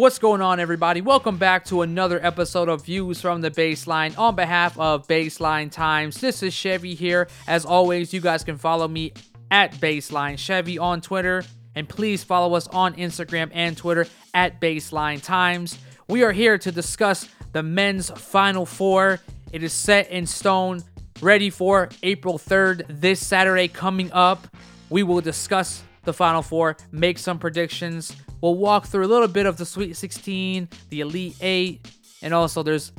What's going on, everybody? Welcome back to another episode of Views from the Baseline. On behalf of Baseline Times, this is Chevy here. As always, you guys can follow me at Baseline Chevy on Twitter, and please follow us on Instagram and Twitter at Baseline Times. We are here to discuss the men's Final Four. It is set in stone, ready for April 3rd, this Saturday coming up. We will discuss the Final Four, make some predictions. We'll walk through a little bit of the Sweet 16, the Elite 8, and also there's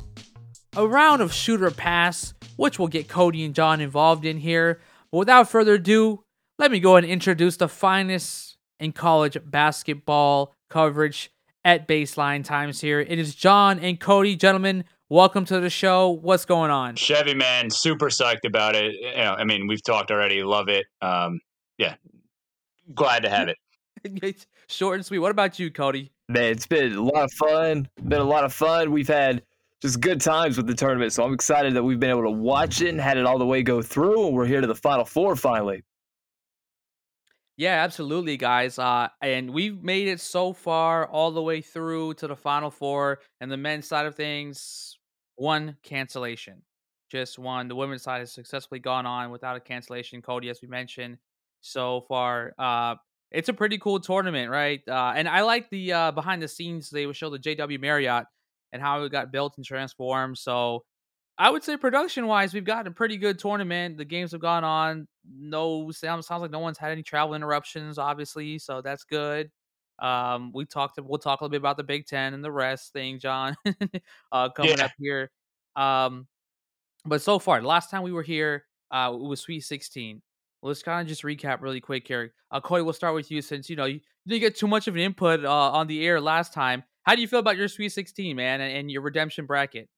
a round of shoot or pass, which will get Cody and John involved in here. But without further ado, let me go and introduce the finest in college basketball coverage at Baseline Times here. It is John and Cody. Gentlemen, welcome to the show. What's going on? Chevy, man, super psyched about it. You know, I mean, we've talked already. Love it. Um, yeah, glad to have it. Short and sweet. What about you, Cody? Man, it's been a lot of fun. Been a lot of fun. We've had just good times with the tournament, so I'm excited that we've been able to watch it and had it all the way go through, and we're here to the final four finally. Yeah, absolutely, guys. Uh, and we've made it so far, all the way through to the final four. And the men's side of things, one cancellation, just one. The women's side has successfully gone on without a cancellation. Cody, as we mentioned, so far. Uh, it's a pretty cool tournament, right? Uh, and I like the uh, behind the scenes they would show the JW Marriott and how it got built and transformed. So I would say production wise, we've got a pretty good tournament. The games have gone on. No sounds sounds like no one's had any travel interruptions, obviously, so that's good. Um, we talked. We'll talk a little bit about the Big Ten and the rest thing, John, uh, coming yeah. up here. Um, but so far, the last time we were here, uh, it was Sweet 16 let's kind of just recap really quick here. Uh, Cody, we'll start with you since you know you didn't get too much of an input uh, on the air last time. How do you feel about your Sweet 16, man, and, and your redemption bracket?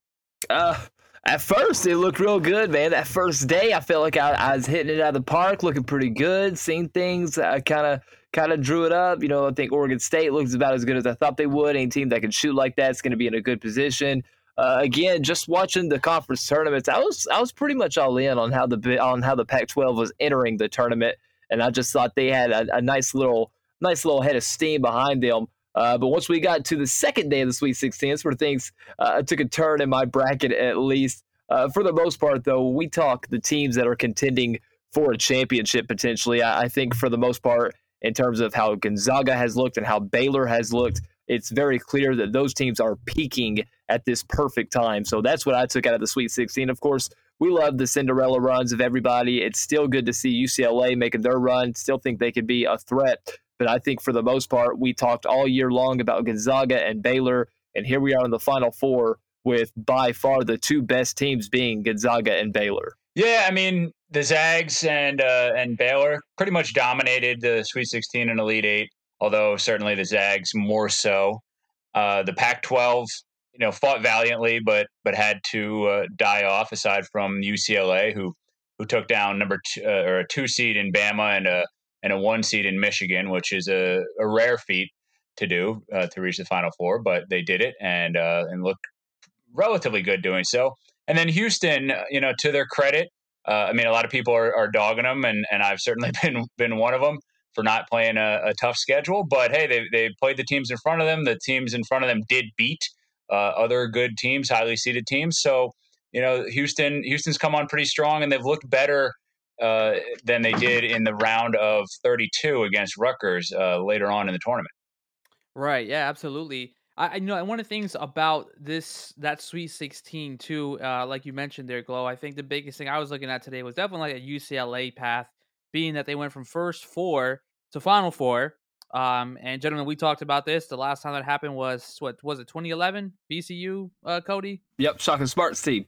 Uh, at first, it looked real good, man. That first day, I felt like I, I was hitting it out of the park, looking pretty good, seeing things. I kind of kind of drew it up. You know, I think Oregon State looks about as good as I thought they would. Any team that can shoot like that is going to be in a good position uh, again, just watching the conference tournaments, I was I was pretty much all in on how the on how the Pac-12 was entering the tournament, and I just thought they had a, a nice little nice little head of steam behind them. Uh, but once we got to the second day of the Sweet 16, that's where things uh, took a turn in my bracket, at least. Uh, for the most part, though, we talk the teams that are contending for a championship potentially. I, I think for the most part, in terms of how Gonzaga has looked and how Baylor has looked, it's very clear that those teams are peaking at this perfect time. So that's what I took out of the Sweet 16. Of course, we love the Cinderella runs of everybody. It's still good to see UCLA making their run. Still think they could be a threat. But I think for the most part, we talked all year long about Gonzaga and Baylor. And here we are in the Final Four with by far the two best teams being Gonzaga and Baylor. Yeah, I mean the Zags and uh, and Baylor pretty much dominated the Sweet 16 and Elite Eight although certainly the Zags more so. Uh, the Pac-12, you know, fought valiantly, but but had to uh, die off. Aside from UCLA, who who took down number two, uh, or a two seed in Bama and a and a one seed in Michigan, which is a, a rare feat to do uh, to reach the Final Four, but they did it and uh, and looked relatively good doing so. And then Houston, you know, to their credit, uh, I mean, a lot of people are, are dogging them, and, and I've certainly been been one of them for not playing a, a, tough schedule. But hey, they, they played the teams in front of them. The teams in front of them did beat uh, other good teams, highly seeded teams. So you know, Houston Houston's come on pretty strong, and they've looked better uh, than they did in the round of 32 against Rutgers uh, later on in the tournament. Right. Yeah. Absolutely. I, I know one of the things about this that Sweet 16 too, uh, like you mentioned there, Glow. I think the biggest thing I was looking at today was definitely like a UCLA path being that they went from first four to final four. Um, and gentlemen, we talked about this. The last time that happened was what was it, 2011? VCU, uh, Cody. Yep, Shaka Smart's team.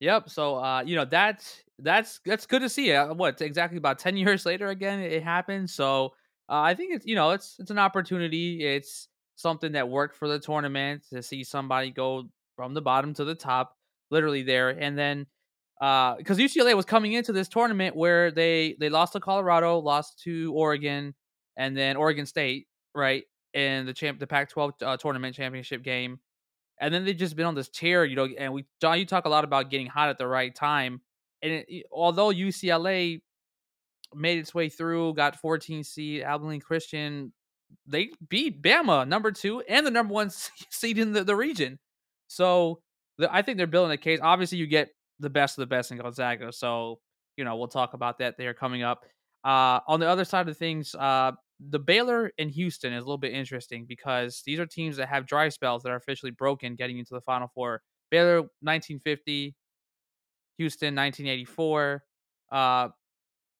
Yep. So, uh, you know that's that's that's good to see. Uh, what exactly about 10 years later again it happened. So, uh, I think it's you know it's it's an opportunity. It's something that worked for the tournament to see somebody go from the bottom to the top, literally there, and then because uh, UCLA was coming into this tournament where they they lost to Colorado, lost to Oregon, and then Oregon State, right, in the champ the Pac-12 uh, tournament championship game, and then they've just been on this tear, you know. And we John, you talk a lot about getting hot at the right time, and it, although UCLA made its way through, got 14 seed, Abilene Christian they beat Bama, number two, and the number one seed in the, the region. So the, I think they're building a case. Obviously, you get the best of the best in Gonzaga. So you know we'll talk about that there coming up. Uh, on the other side of things, uh, the Baylor and Houston is a little bit interesting because these are teams that have dry spells that are officially broken getting into the Final Four. Baylor 1950, Houston 1984. Uh,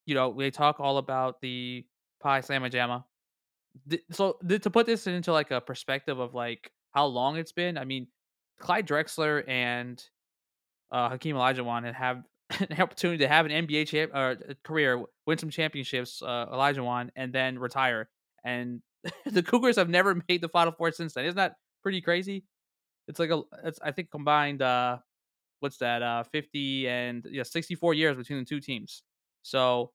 you know, they talk all about the Phi Slama Jama. So to put this into like a perspective of like how long it's been, I mean, Clyde Drexler and uh, Hakeem Olajuwon have an opportunity to have an NBA champ, uh, career, win some championships, uh, Olajuwon, and then retire. And the Cougars have never made the Final Four since then. Isn't that pretty crazy? It's like a, it's I think combined, uh, what's that, uh, fifty and yeah, sixty four years between the two teams. So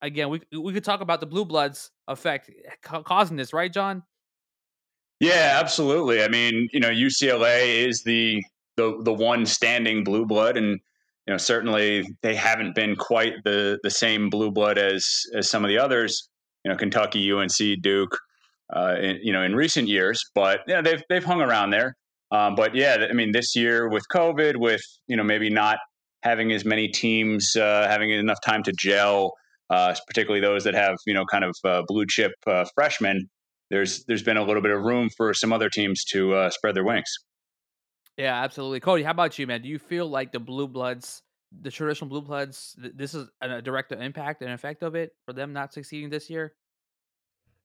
again, we we could talk about the blue bloods effect ca- causing this, right, John? Yeah, absolutely. I mean, you know, UCLA is the the the one standing blue blood, and you know, certainly they haven't been quite the the same blue blood as as some of the others. You know, Kentucky, UNC, Duke. Uh, in, you know, in recent years, but yeah, they've they've hung around there. Um, but yeah, I mean, this year with COVID, with you know maybe not having as many teams uh, having enough time to gel, uh, particularly those that have you know kind of uh, blue chip uh, freshmen. There's there's been a little bit of room for some other teams to uh, spread their wings. Yeah, absolutely, Cody. How about you, man? Do you feel like the blue bloods, the traditional blue bloods, this is a direct impact and effect of it for them not succeeding this year?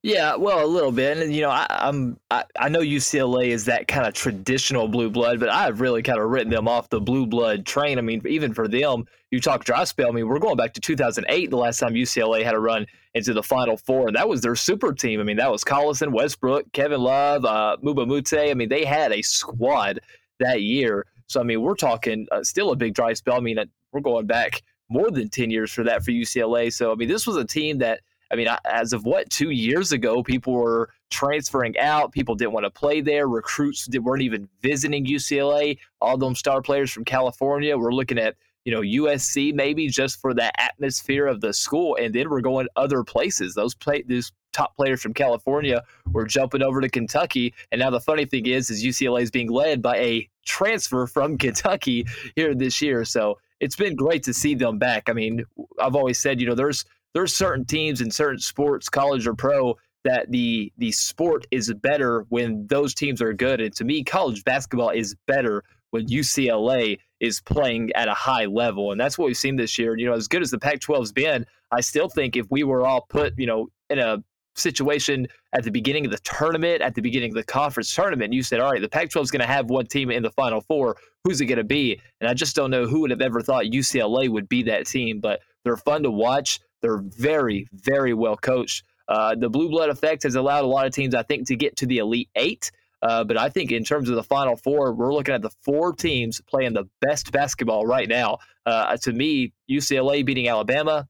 Yeah, well, a little bit, and you know, I, I'm I, I know UCLA is that kind of traditional blue blood, but I've really kind of written them off the blue blood train. I mean, even for them, you talk dry spell. I mean, we're going back to 2008, the last time UCLA had a run into the Final Four, and that was their super team. I mean, that was Collison, Westbrook, Kevin Love, uh, Mbah a Moute. I mean, they had a squad that year. So I mean, we're talking uh, still a big dry spell. I mean, we're going back more than 10 years for that for UCLA. So I mean, this was a team that I mean, as of what two years ago, people were transferring out. People didn't want to play there. Recruits weren't even visiting UCLA. All them star players from California were looking at you know USC maybe just for the atmosphere of the school, and then we're going other places. Those play these top players from California were jumping over to Kentucky, and now the funny thing is, is UCLA is being led by a transfer from Kentucky here this year. So it's been great to see them back. I mean, I've always said, you know, there's there's certain teams in certain sports, college or pro, that the the sport is better when those teams are good. And to me, college basketball is better when UCLA is playing at a high level. And that's what we've seen this year. You know, as good as the Pac 12's been, I still think if we were all put, you know, in a situation at the beginning of the tournament, at the beginning of the conference tournament, you said, all right, the Pac 12 is going to have one team in the Final Four. Who's it going to be? And I just don't know who would have ever thought UCLA would be that team, but they're fun to watch. They're very, very well coached. Uh, the blue blood effect has allowed a lot of teams, I think, to get to the Elite Eight. Uh, but I think in terms of the Final Four, we're looking at the four teams playing the best basketball right now. Uh, to me, UCLA beating Alabama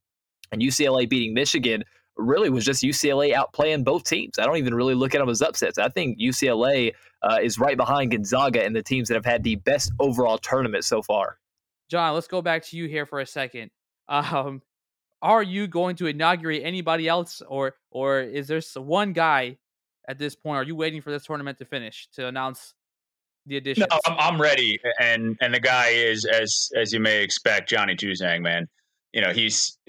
and UCLA beating Michigan really was just UCLA outplaying both teams. I don't even really look at them as upsets. I think UCLA uh, is right behind Gonzaga and the teams that have had the best overall tournament so far. John, let's go back to you here for a second. Um, are you going to inaugurate anybody else, or or is there one guy at this point? Are you waiting for this tournament to finish to announce the addition? No, I'm, I'm ready, and and the guy is as as you may expect, Johnny Juzang, man. You know he's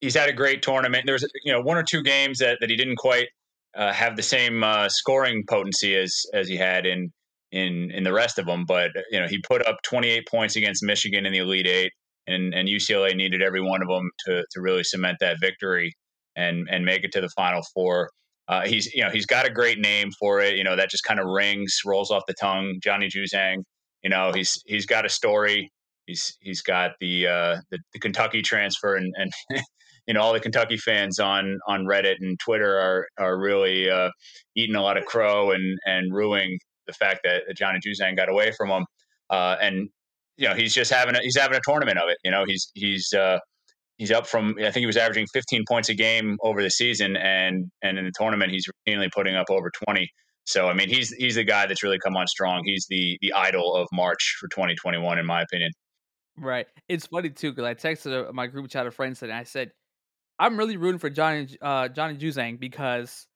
he's had a great tournament. There's you know one or two games that, that he didn't quite uh, have the same uh, scoring potency as as he had in in in the rest of them, but you know he put up 28 points against Michigan in the Elite Eight and and UCLA needed every one of them to to really cement that victory and and make it to the Final Four. Uh, he's you know he's got a great name for it. You know that just kind of rings, rolls off the tongue. Johnny Juzang. You know he's he's got a story. He's he's got the uh, the, the Kentucky transfer and and you know all the Kentucky fans on on Reddit and Twitter are are really uh, eating a lot of crow and and ruining the fact that Johnny Juzang got away from him. Uh, and you know he's just having a, he's having a tournament of it. You know he's he's uh, he's up from I think he was averaging 15 points a game over the season, and and in the tournament he's routinely putting up over 20. So I mean he's he's the guy that's really come on strong. He's the the idol of March for 2021 in my opinion. Right. It's funny too because I texted uh, my group chat of friends and I said I'm really rooting for Johnny uh, Johnny Juzang because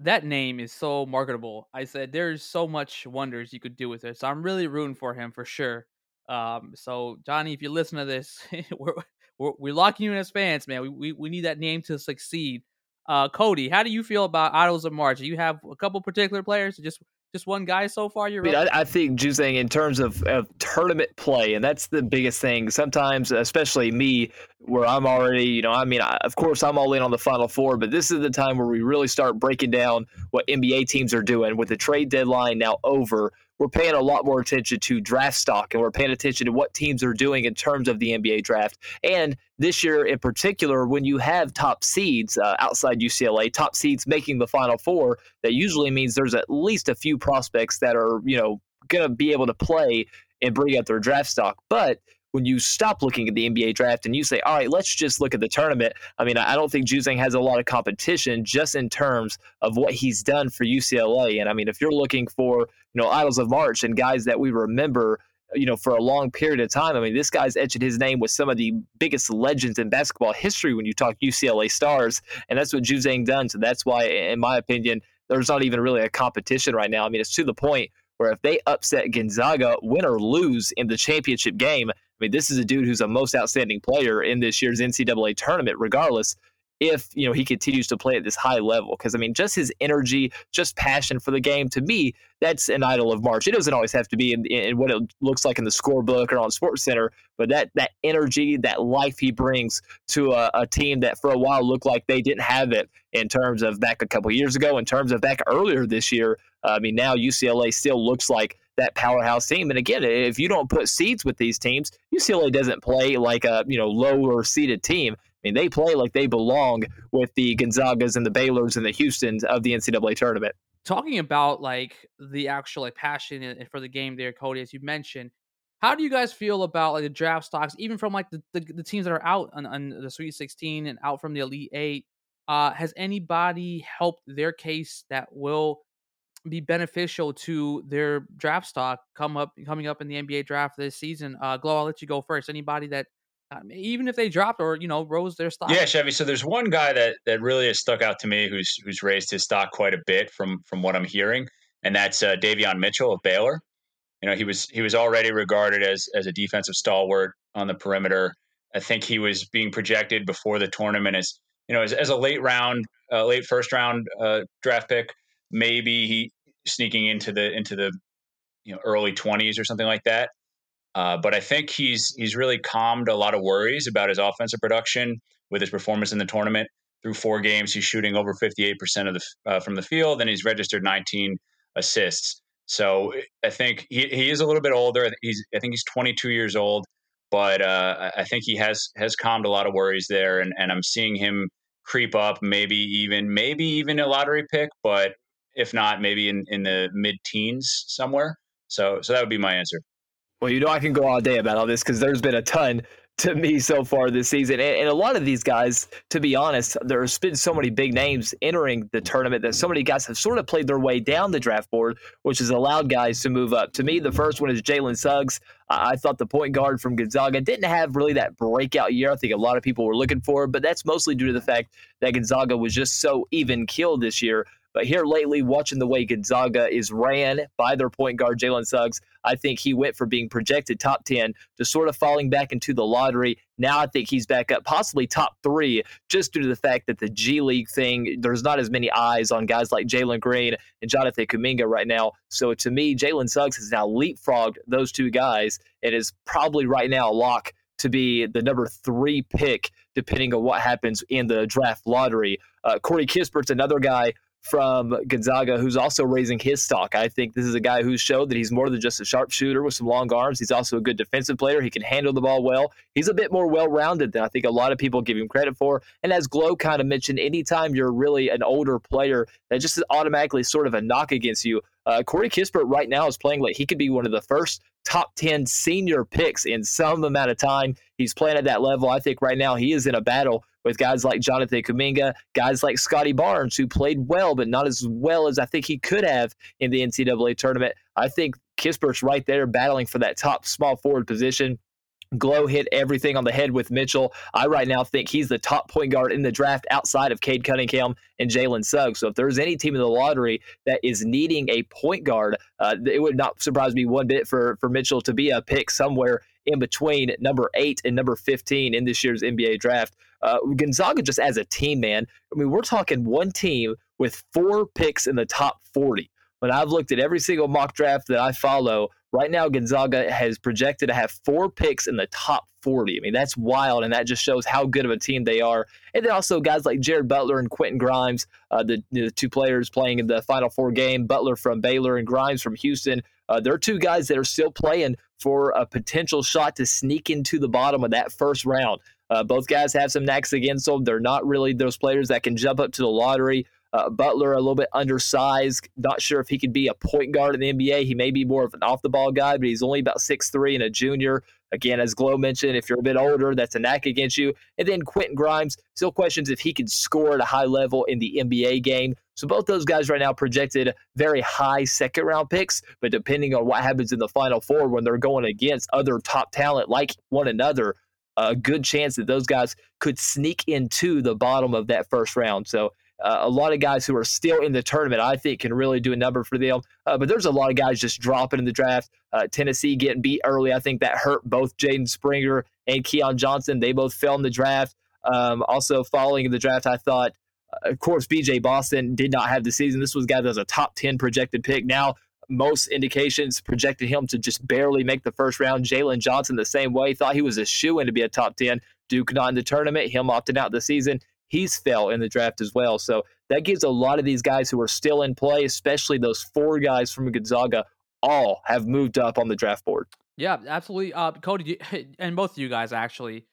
that name is so marketable. I said there's so much wonders you could do with it. So I'm really rooting for him for sure. Um, so Johnny, if you listen to this, we're, we're, we're locking you in as fans, man. We, we we need that name to succeed. Uh, Cody, how do you feel about Idols of March? Do you have a couple particular players, just just one guy so far? You're I, mean, I, I think Juzang in terms of, of tournament play, and that's the biggest thing. Sometimes, especially me, where I'm already, you know, I mean, I, of course, I'm all in on the Final Four, but this is the time where we really start breaking down what NBA teams are doing with the trade deadline now over we're paying a lot more attention to draft stock and we're paying attention to what teams are doing in terms of the NBA draft. And this year in particular, when you have top seeds uh, outside UCLA, top seeds making the Final Four, that usually means there's at least a few prospects that are, you know, going to be able to play and bring up their draft stock. But when you stop looking at the NBA draft and you say, all right, let's just look at the tournament. I mean, I don't think Juzang has a lot of competition just in terms of what he's done for UCLA. And I mean, if you're looking for, you know, idols of March and guys that we remember, you know, for a long period of time. I mean, this guy's etching his name with some of the biggest legends in basketball history when you talk UCLA stars. And that's what Juzang done. So that's why, in my opinion, there's not even really a competition right now. I mean, it's to the point where if they upset Gonzaga, win or lose in the championship game, mean, this is a dude who's a most outstanding player in this year's NCAA tournament, regardless if you know he continues to play at this high level. Because i mean just his energy just passion for the game to me that's an idol of march. It doesn't always have to be in, in what it looks like in the scorebook or on sports center but that that energy that life he brings to a, a team that for a while looked like they didn't have it in terms of back a couple years ago in terms of back earlier this year. Uh, i mean now ucla still looks like that powerhouse team. And again, if you don't put seeds with these teams, UCLA doesn't play like a you know lower seeded team. I mean, they play like they belong with the Gonzagas and the Baylors and the Houston's of the NCAA tournament. Talking about like the actual like passion for the game there, Cody, as you mentioned, how do you guys feel about like the draft stocks, even from like the, the, the teams that are out on, on, the Sweet 16 and out from the Elite Eight? Uh, has anybody helped their case that will be beneficial to their draft stock come up coming up in the NBA draft this season. Uh, Glow, I'll let you go first. Anybody that um, even if they dropped or you know rose their stock. Yeah, Chevy. So there's one guy that that really has stuck out to me who's who's raised his stock quite a bit from from what I'm hearing, and that's uh, Davion Mitchell of Baylor. You know, he was he was already regarded as as a defensive stalwart on the perimeter. I think he was being projected before the tournament as you know as, as a late round, uh, late first round uh, draft pick maybe he sneaking into the into the you know early 20s or something like that. Uh, but I think he's he's really calmed a lot of worries about his offensive production with his performance in the tournament. Through four games, he's shooting over 58% of the uh, from the field, and he's registered 19 assists. So I think he, he is a little bit older. He's I think he's 22 years old, but uh, I think he has has calmed a lot of worries there, and, and I'm seeing him creep up, maybe even maybe even a lottery pick, but if not, maybe in, in the mid teens somewhere. So, so that would be my answer. Well, you know, I can go all day about all this because there's been a ton to me so far this season. And, and, a lot of these guys, to be honest, there's been so many big names entering the tournament that so many guys have sort of played their way down the draft board, which has allowed guys to move up. To me, the first one is Jalen Suggs. I thought the point guard from Gonzaga didn't have really that breakout year. I think a lot of people were looking for, but that's mostly due to the fact that Gonzaga was just so even killed this year. But here lately, watching the way Gonzaga is ran by their point guard, Jalen Suggs, I think he went from being projected top 10 to sort of falling back into the lottery. Now I think he's back up, possibly top three, just due to the fact that the G League thing, there's not as many eyes on guys like Jalen Green and Jonathan Kuminga right now. So to me, Jalen Suggs has now leapfrogged those two guys and is probably right now a lock to be the number three pick, depending on what happens in the draft lottery. Uh, Corey Kispert's another guy from Gonzaga, who's also raising his stock. I think this is a guy who's showed that he's more than just a sharpshooter with some long arms. He's also a good defensive player. He can handle the ball well. He's a bit more well rounded than I think a lot of people give him credit for. And as Glow kind of mentioned, anytime you're really an older player, that just is automatically sort of a knock against you. Uh, Corey Kispert right now is playing like he could be one of the first top 10 senior picks in some amount of time. He's playing at that level. I think right now he is in a battle with guys like Jonathan Kuminga, guys like Scottie Barnes, who played well, but not as well as I think he could have in the NCAA tournament. I think Kispert's right there battling for that top small forward position. Glow hit everything on the head with Mitchell. I right now think he's the top point guard in the draft outside of Cade Cunningham and Jalen Suggs. So if there's any team in the lottery that is needing a point guard, uh, it would not surprise me one bit for for Mitchell to be a pick somewhere in between number eight and number 15 in this year's NBA draft. Uh, Gonzaga just as a team, man. I mean, we're talking one team with four picks in the top 40. When I've looked at every single mock draft that I follow, Right now, Gonzaga has projected to have four picks in the top 40. I mean, that's wild, and that just shows how good of a team they are. And then also guys like Jared Butler and Quentin Grimes, uh, the, the two players playing in the Final Four game, Butler from Baylor and Grimes from Houston. Uh, they're two guys that are still playing for a potential shot to sneak into the bottom of that first round. Uh, both guys have some knacks against them. They're not really those players that can jump up to the lottery. Uh, Butler a little bit undersized. Not sure if he could be a point guard in the NBA. He may be more of an off the ball guy, but he's only about six three and a junior. Again, as Glow mentioned, if you're a bit older, that's a knack against you. And then Quentin Grimes still questions if he can score at a high level in the NBA game. So both those guys right now projected very high second round picks, but depending on what happens in the final four when they're going against other top talent like one another, a good chance that those guys could sneak into the bottom of that first round. So uh, a lot of guys who are still in the tournament, I think, can really do a number for them. Uh, but there's a lot of guys just dropping in the draft. Uh, Tennessee getting beat early, I think that hurt both Jaden Springer and Keon Johnson. They both fell in the draft. Um, also, following in the draft, I thought, uh, of course, BJ Boston did not have the season. This was a guy that was a top 10 projected pick. Now, most indications projected him to just barely make the first round. Jalen Johnson, the same way, thought he was a shoe in to be a top 10. Duke not in the tournament, him opting out the season he's fell in the draft as well. So that gives a lot of these guys who are still in play, especially those four guys from Gonzaga, all have moved up on the draft board. Yeah, absolutely. Uh, Cody, and both of you guys actually,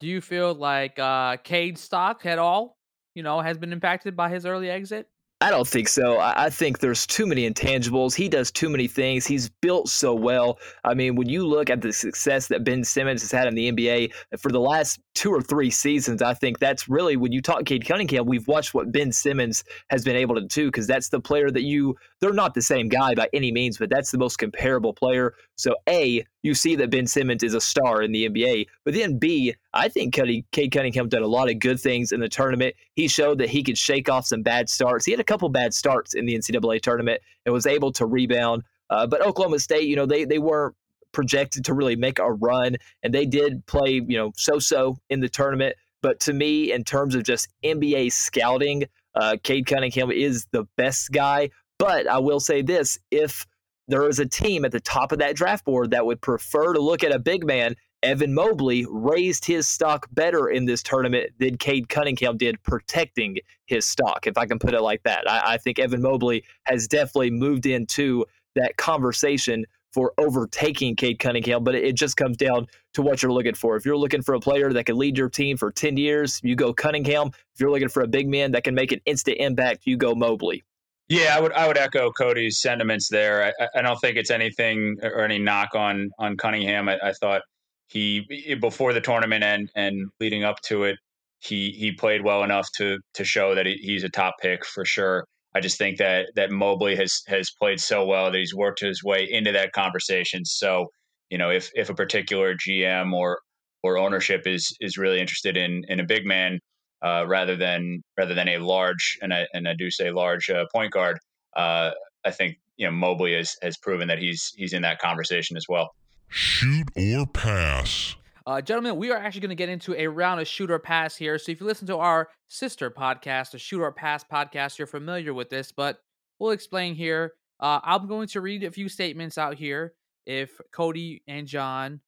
do you feel like uh, Cade's stock at all, you know, has been impacted by his early exit? I don't think so. I, think there's too many intangibles. He does too many things. He's built so well. I mean, when you look at the success that Ben Simmons has had in the NBA for the last two or three seasons, I think that's really when you talk Cade Cunningham, we've watched what Ben Simmons has been able to do because that's the player that you, they're not the same guy by any means, but that's the most comparable player. So, A, you see that Ben Simmons is a star in the NBA. But then B, I think Cade Cunningham done a lot of good things in the tournament. He showed that he could shake off some bad starts. He had a couple bad starts in the NCAA tournament and was able to rebound. Uh, but Oklahoma State, you know, they they weren't projected to really make a run, and they did play, you know, so-so in the tournament. But to me, in terms of just NBA scouting, uh, Cade Cunningham is the best guy. But I will say this: if there is a team at the top of that draft board that would prefer to look at a big man. Evan Mobley raised his stock better in this tournament than Cade Cunningham did protecting his stock, if I can put it like that. I, I think Evan Mobley has definitely moved into that conversation for overtaking Cade Cunningham, but it just comes down to what you're looking for. If you're looking for a player that can lead your team for 10 years, you go Cunningham. If you're looking for a big man that can make an instant impact, you go Mobley. Yeah, I would I would echo Cody's sentiments there. I, I don't think it's anything or any knock on on Cunningham. I, I thought he before the tournament and and leading up to it, he he played well enough to to show that he, he's a top pick for sure. I just think that that Mobley has has played so well that he's worked his way into that conversation. So you know, if if a particular GM or or ownership is is really interested in in a big man, uh, rather than rather than a large and I and I do say large uh, point guard. Uh, I think you know Mobley has has proven that he's he's in that conversation as well. Shoot or pass. Uh, gentlemen, we are actually going to get into a round of shoot or pass here. So if you listen to our sister podcast, the Shoot or Pass podcast, you're familiar with this, but we'll explain here. Uh, I'm going to read a few statements out here. If Cody and John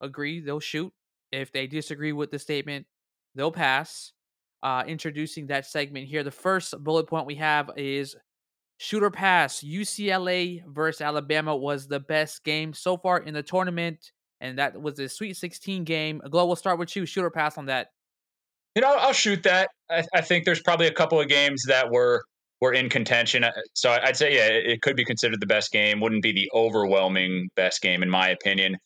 agree, they'll shoot. If they disagree with the statement, they'll pass. Uh, introducing that segment here. The first bullet point we have is shoot or pass. UCLA versus Alabama was the best game so far in the tournament, and that was a Sweet 16 game. Glow, we'll start with you. Shoot or pass on that. You know, I'll shoot that. I, I think there's probably a couple of games that were were in contention. Uh, so I'd say, yeah, it could be considered the best game. Wouldn't be the overwhelming best game in my opinion,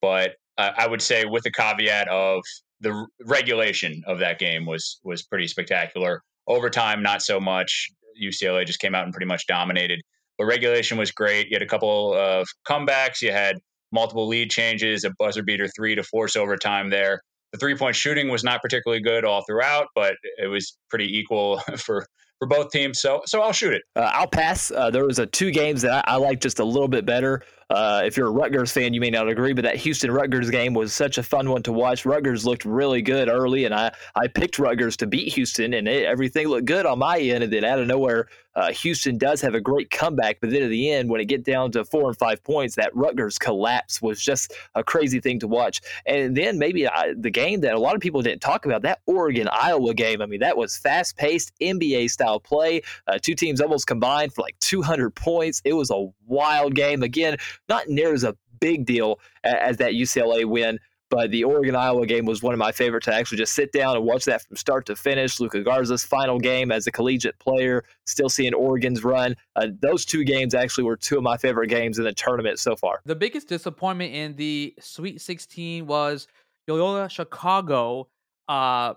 but I would say with the caveat of the regulation of that game was was pretty spectacular. Overtime, not so much. UCLA just came out and pretty much dominated. But regulation was great. You had a couple of comebacks. You had multiple lead changes, a buzzer beater three to force overtime there. The three point shooting was not particularly good all throughout, but it was pretty equal for for both teams. So so I'll shoot it. Uh, I'll pass. Uh, there was a two games that I, I like just a little bit better. Uh, if you're a Rutgers fan, you may not agree, but that Houston Rutgers game was such a fun one to watch. Rutgers looked really good early, and I, I picked Rutgers to beat Houston, and it, everything looked good on my end. And then out of nowhere, uh, Houston does have a great comeback, but then at the end, when it get down to four and five points, that Rutgers collapse was just a crazy thing to watch. And then maybe I, the game that a lot of people didn't talk about, that Oregon Iowa game. I mean, that was fast paced NBA style play. Uh, two teams almost combined for like 200 points. It was a wild game. Again, not near as a big deal as that UCLA win. But the Oregon Iowa game was one of my favorites to actually just sit down and watch that from start to finish. Luka Garza's final game as a collegiate player, still seeing Oregon's run. Uh, those two games actually were two of my favorite games in the tournament so far. The biggest disappointment in the Sweet 16 was Loyola Chicago. Uh,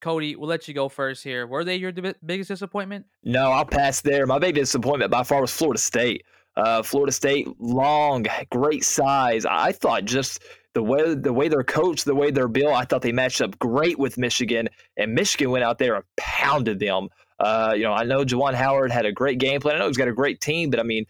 Cody, we'll let you go first here. Were they your biggest disappointment? No, I'll pass there. My biggest disappointment by far was Florida State. Uh, Florida State, long, great size. I thought just the way the way they're coached, the way they're built, I thought they matched up great with Michigan, and Michigan went out there and pounded them. Uh, you know, I know Juwan Howard had a great game plan. I know he's got a great team, but I mean,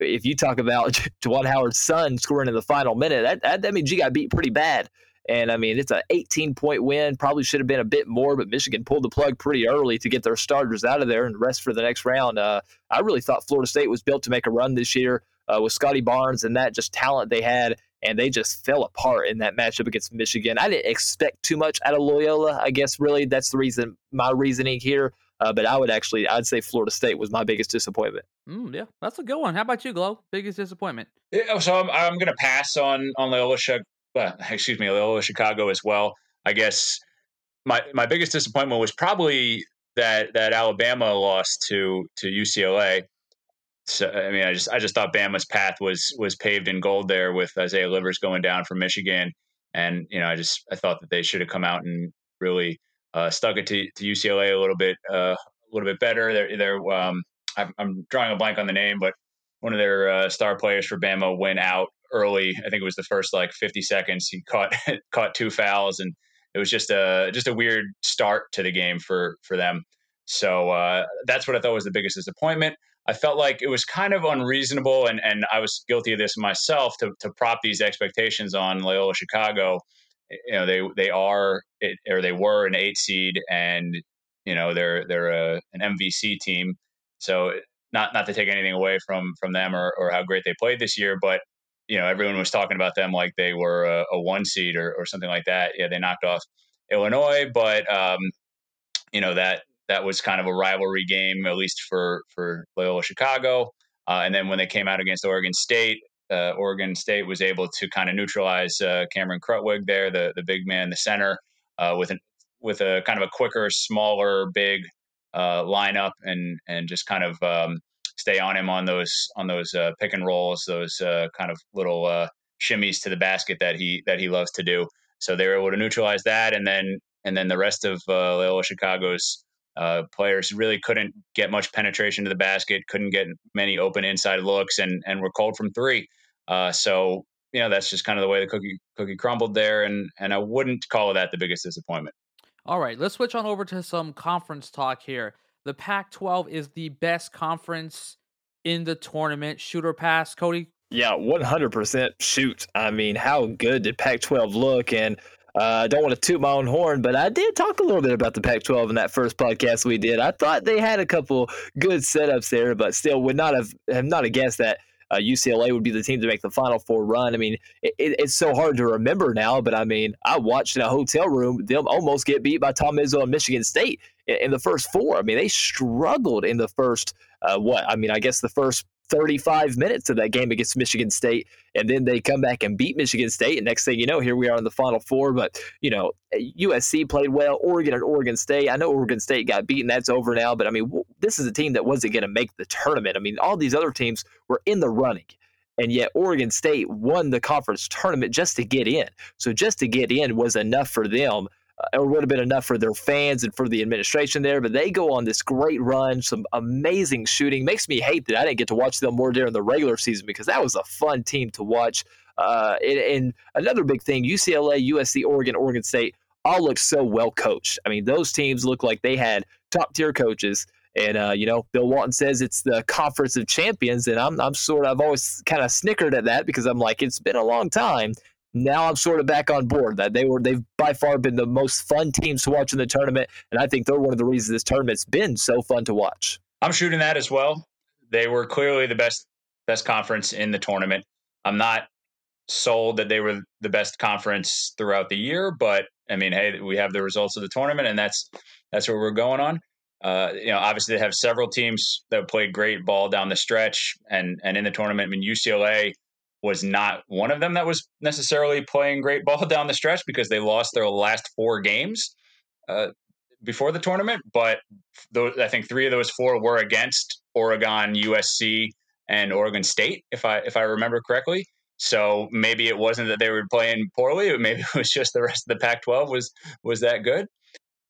if you talk about Juwan Howard's son scoring in the final minute, that, that, that means you got beat pretty bad. And I mean, it's an 18 point win. Probably should have been a bit more, but Michigan pulled the plug pretty early to get their starters out of there and rest for the next round. Uh, I really thought Florida State was built to make a run this year uh, with Scottie Barnes and that just talent they had. And they just fell apart in that matchup against Michigan. I didn't expect too much out of Loyola. I guess really that's the reason, my reasoning here. Uh, but I would actually, I'd say Florida State was my biggest disappointment. Mm, yeah, that's a good one. How about you, Glow? Biggest disappointment? Yeah, so I'm, I'm going to pass on on Loyola well, excuse me, Loyola Chicago as well. I guess my my biggest disappointment was probably that that Alabama lost to to UCLA. So I mean, I just I just thought Bama's path was was paved in gold there with Isaiah Livers going down from Michigan, and you know I just I thought that they should have come out and really uh, stuck it to, to UCLA a little bit uh, a little bit better. They're, they're um, I'm, I'm, drawing a blank on the name, but one of their uh, star players for Bama went out early. I think it was the first like 50 seconds. He caught caught two fouls, and it was just a just a weird start to the game for for them. So uh, that's what I thought was the biggest disappointment. I felt like it was kind of unreasonable, and and I was guilty of this myself to to prop these expectations on Loyola Chicago. You know, they they are or they were an eight seed, and you know they're they're a, an MVC team. So not not to take anything away from from them or, or how great they played this year, but you know, everyone was talking about them like they were a, a one seed or, or something like that. Yeah, they knocked off Illinois, but um, you know that that was kind of a rivalry game, at least for for Loyola Chicago. Uh, and then when they came out against Oregon State, uh, Oregon State was able to kind of neutralize uh, Cameron Krutwig there, the the big man, the center, uh, with an with a kind of a quicker, smaller, big uh, lineup, and and just kind of um, stay on him on those on those uh, pick and rolls, those uh, kind of little uh, shimmies to the basket that he that he loves to do. So they were able to neutralize that, and then and then the rest of uh, Loyola Chicago's uh, players really couldn't get much penetration to the basket, couldn't get many open inside looks, and and were cold from three. Uh, so you know that's just kind of the way the cookie cookie crumbled there, and and I wouldn't call that the biggest disappointment. All right, let's switch on over to some conference talk here. The Pac 12 is the best conference in the tournament. Shoot or pass, Cody? Yeah, 100% shoot. I mean, how good did Pac 12 look? And uh, I uh, don't want to toot my own horn, but I did talk a little bit about the Pac 12 in that first podcast we did. I thought they had a couple good setups there, but still would not have, have not have guessed that uh, UCLA would be the team to make the Final Four run. I mean, it, it, it's so hard to remember now, but I mean, I watched in a hotel room them almost get beat by Tom Izzo and Michigan State in, in the first four. I mean, they struggled in the first uh, what? I mean, I guess the first 35 minutes of that game against Michigan State, and then they come back and beat Michigan State. And next thing you know, here we are in the Final Four. But you know, USC played well. Oregon and Oregon State. I know Oregon State got beaten. That's over now. But I mean, this is a team that wasn't going to make the tournament. I mean, all these other teams were in the running. And yet, Oregon State won the conference tournament just to get in. So, just to get in was enough for them or would have been enough for their fans and for the administration there. But they go on this great run, some amazing shooting. Makes me hate that I didn't get to watch them more during the regular season because that was a fun team to watch. Uh, and, and another big thing: UCLA, USC, Oregon, Oregon State all look so well coached. I mean, those teams look like they had top tier coaches. And uh, you know, Bill Walton says it's the conference of champions, and I'm I'm sort of I've always kind of snickered at that because I'm like it's been a long time. Now I'm sort of back on board that they were they've by far been the most fun teams to watch in the tournament, and I think they're one of the reasons this tournament's been so fun to watch. I'm shooting that as well. They were clearly the best best conference in the tournament. I'm not sold that they were the best conference throughout the year, but I mean, hey, we have the results of the tournament, and that's that's where we're going on. Uh, you know, obviously they have several teams that played great ball down the stretch and and in the tournament. I mean, UCLA was not one of them that was necessarily playing great ball down the stretch because they lost their last four games uh, before the tournament. But those, I think three of those four were against Oregon, USC, and Oregon State, if I if I remember correctly. So maybe it wasn't that they were playing poorly. Maybe it was just the rest of the Pac-12 was was that good.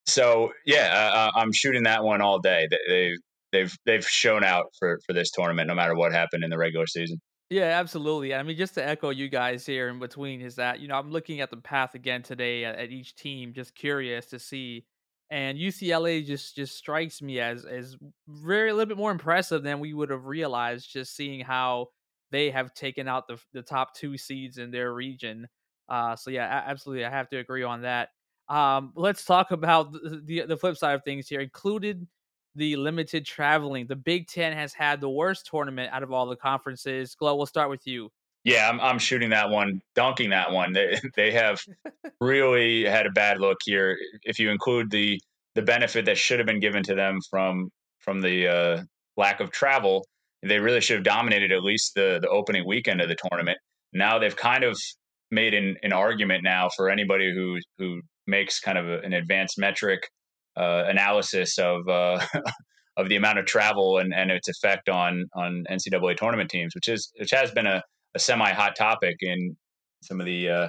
So yeah, uh, I'm shooting that one all day. They they've they've shown out for for this tournament, no matter what happened in the regular season. Yeah, absolutely. I mean, just to echo you guys here in between is that you know I'm looking at the path again today at, at each team, just curious to see and UCLA just just strikes me as as very a little bit more impressive than we would have realized just seeing how they have taken out the the top two seeds in their region. Uh, so yeah, absolutely, I have to agree on that. Um, let's talk about the, the, the flip side of things here. Included the limited traveling. The Big Ten has had the worst tournament out of all the conferences. Glow, we'll start with you. Yeah, I'm, I'm shooting that one, dunking that one. They they have really had a bad look here. If you include the the benefit that should have been given to them from from the uh, lack of travel, they really should have dominated at least the the opening weekend of the tournament. Now they've kind of made an, an argument now for anybody who who makes kind of a, an advanced metric uh, analysis of uh, of the amount of travel and, and its effect on on NCAA tournament teams, which is which has been a, a semi hot topic in some of the uh,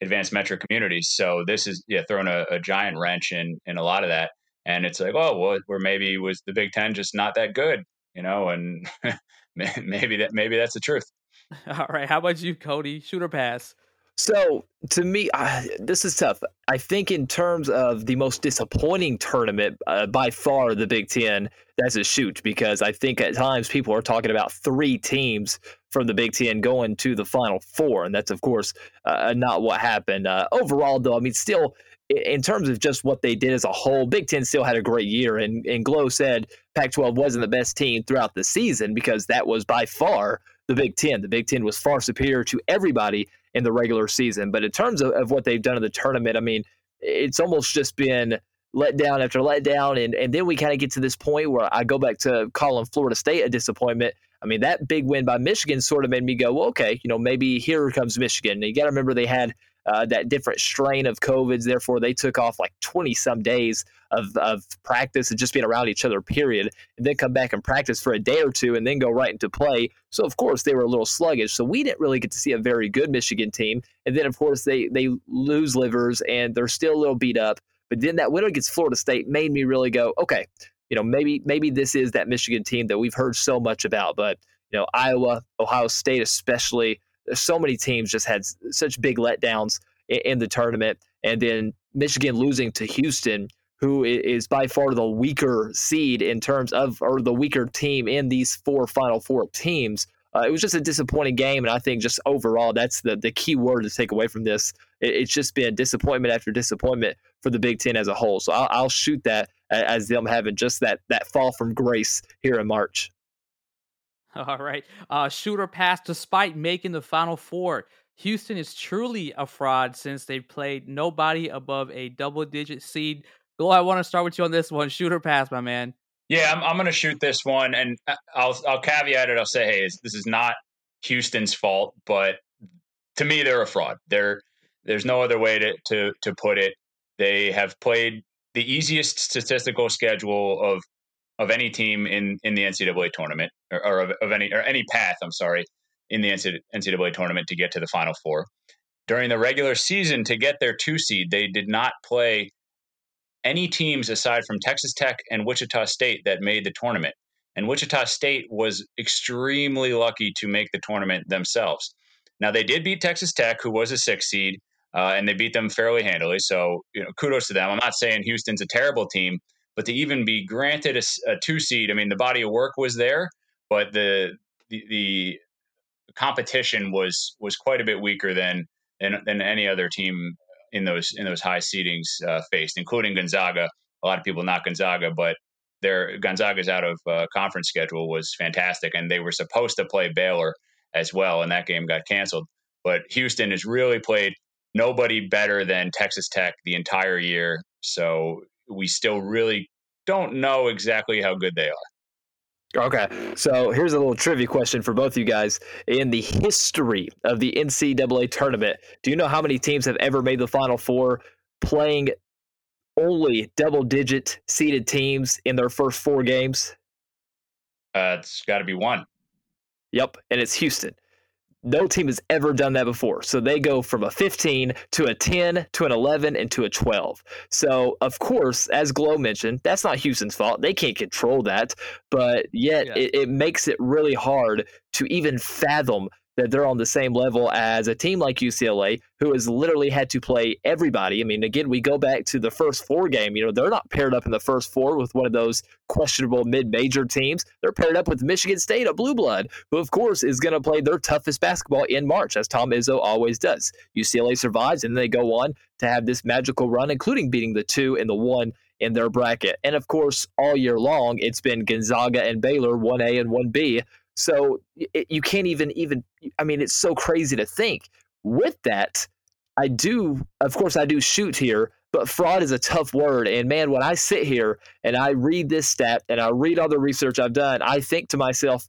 advanced metric communities. So this is yeah throwing a, a, giant wrench in in a lot of that. And it's like, oh well, where maybe was the Big Ten just not that good, you know? And maybe that maybe that's the truth. All right, how about you, Cody? Shoot or pass? So to me, I, this is tough. I think in terms of the most disappointing tournament, uh, by far the Big Ten. That's a shoot because I think at times people are talking about three teams from the Big Ten going to the Final Four, and that's of course uh, not what happened. Uh, overall, though, I mean, still in terms of just what they did as a whole, Big Ten still had a great year. And, and Glow said Pac 12 wasn't the best team throughout the season because that was by far the Big Ten. The Big Ten was far superior to everybody in the regular season. But in terms of, of what they've done in the tournament, I mean, it's almost just been let down after let down. And, and then we kind of get to this point where I go back to calling Florida State a disappointment. I mean, that big win by Michigan sort of made me go, well, okay, you know, maybe here comes Michigan. And you got to remember they had uh, that different strain of COVIDs. Therefore, they took off like 20 some days of, of practice and just being around each other, period, and then come back and practice for a day or two and then go right into play. So, of course, they were a little sluggish. So, we didn't really get to see a very good Michigan team. And then, of course, they, they lose Livers and they're still a little beat up. But then that win against Florida State made me really go, okay, you know, maybe maybe this is that Michigan team that we've heard so much about. But you know, Iowa, Ohio State, especially, so many teams just had such big letdowns in, in the tournament, and then Michigan losing to Houston, who is by far the weaker seed in terms of, or the weaker team in these four Final Four teams. Uh, it was just a disappointing game, and I think just overall, that's the the key word to take away from this. It, it's just been disappointment after disappointment for the Big Ten as a whole. So I'll, I'll shoot that as them having just that that fall from grace here in March. All right, uh, shoot or pass despite making the Final Four. Houston is truly a fraud since they played nobody above a double digit seed. Bill, I want to start with you on this one. Shoot or pass, my man. Yeah, I'm, I'm going to shoot this one, and uh, I'll I'll caveat it. I'll say, hey, this is not Houston's fault, but to me, they're a fraud. They're there's no other way to to to put it. They have played the easiest statistical schedule of of any team in in the NCAA tournament, or, or of, of, any or any path. I'm sorry, in the NCAA tournament to get to the Final Four. During the regular season, to get their two seed, they did not play any teams aside from Texas Tech and Wichita State that made the tournament. And Wichita State was extremely lucky to make the tournament themselves. Now they did beat Texas Tech, who was a six seed, uh, and they beat them fairly handily. So you know, kudos to them. I'm not saying Houston's a terrible team, but to even be granted a, a two seed, I mean, the body of work was there, but the the, the competition was was quite a bit weaker than than, than any other team in those in those high seedings uh, faced, including Gonzaga. A lot of people not Gonzaga, but their Gonzaga's out of uh, conference schedule was fantastic, and they were supposed to play Baylor as well, and that game got canceled. But Houston has really played nobody better than Texas Tech the entire year, so we still really don't know exactly how good they are. Okay, so here's a little trivia question for both you guys. In the history of the NCAA tournament, do you know how many teams have ever made the Final Four playing only double digit seeded teams in their first four games? Uh, it's got to be one. Yep, and it's Houston. No team has ever done that before. So they go from a 15 to a 10 to an 11 and to a 12. So, of course, as Glow mentioned, that's not Houston's fault. They can't control that. But yet, yeah. it, it makes it really hard to even fathom that they're on the same level as a team like UCLA, who has literally had to play everybody. I mean, again, we go back to the first four game. You know, they're not paired up in the first four with one of those questionable mid-major teams. They're paired up with Michigan State, a blue blood, who of course is going to play their toughest basketball in March, as Tom Izzo always does. UCLA survives, and they go on to have this magical run, including beating the two and the one in their bracket. And of course, all year long, it's been Gonzaga and Baylor, 1A and 1B, so it, you can't even even I mean it's so crazy to think. With that, I do of course I do shoot here, but fraud is a tough word and man when I sit here and I read this stat and I read all the research I've done, I think to myself